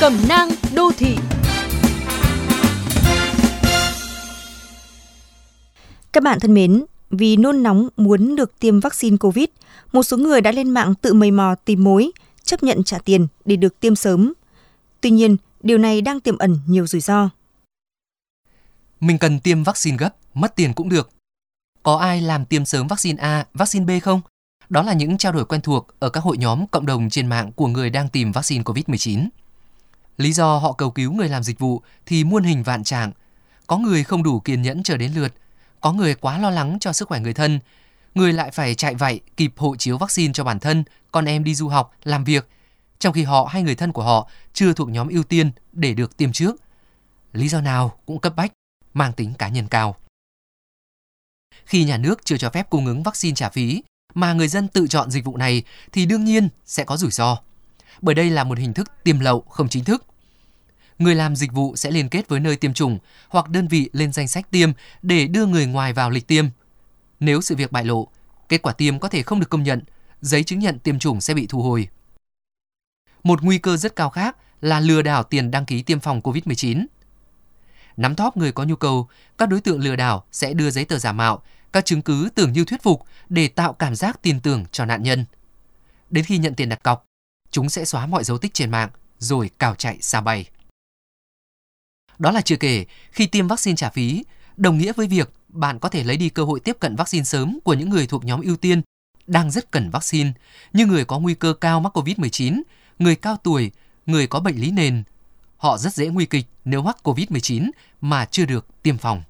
Cẩm nang đô thị Các bạn thân mến, vì nôn nóng muốn được tiêm vaccine COVID, một số người đã lên mạng tự mầy mò tìm mối, chấp nhận trả tiền để được tiêm sớm. Tuy nhiên, điều này đang tiềm ẩn nhiều rủi ro. Mình cần tiêm vaccine gấp, mất tiền cũng được. Có ai làm tiêm sớm vaccine A, vaccine B không? Đó là những trao đổi quen thuộc ở các hội nhóm cộng đồng trên mạng của người đang tìm vaccine COVID-19. Lý do họ cầu cứu người làm dịch vụ thì muôn hình vạn trạng. Có người không đủ kiên nhẫn chờ đến lượt, có người quá lo lắng cho sức khỏe người thân, người lại phải chạy vậy kịp hộ chiếu vaccine cho bản thân, con em đi du học, làm việc, trong khi họ hay người thân của họ chưa thuộc nhóm ưu tiên để được tiêm trước. Lý do nào cũng cấp bách, mang tính cá nhân cao. Khi nhà nước chưa cho phép cung ứng vaccine trả phí mà người dân tự chọn dịch vụ này thì đương nhiên sẽ có rủi ro. Bởi đây là một hình thức tiêm lậu không chính thức. Người làm dịch vụ sẽ liên kết với nơi tiêm chủng hoặc đơn vị lên danh sách tiêm để đưa người ngoài vào lịch tiêm. Nếu sự việc bại lộ, kết quả tiêm có thể không được công nhận, giấy chứng nhận tiêm chủng sẽ bị thu hồi. Một nguy cơ rất cao khác là lừa đảo tiền đăng ký tiêm phòng COVID-19. Nắm thóp người có nhu cầu, các đối tượng lừa đảo sẽ đưa giấy tờ giả mạo, các chứng cứ tưởng như thuyết phục để tạo cảm giác tin tưởng cho nạn nhân. Đến khi nhận tiền đặt cọc, chúng sẽ xóa mọi dấu tích trên mạng rồi cào chạy xa bay. Đó là chưa kể, khi tiêm vaccine trả phí, đồng nghĩa với việc bạn có thể lấy đi cơ hội tiếp cận vaccine sớm của những người thuộc nhóm ưu tiên đang rất cần vaccine, như người có nguy cơ cao mắc COVID-19, người cao tuổi, người có bệnh lý nền. Họ rất dễ nguy kịch nếu mắc COVID-19 mà chưa được tiêm phòng.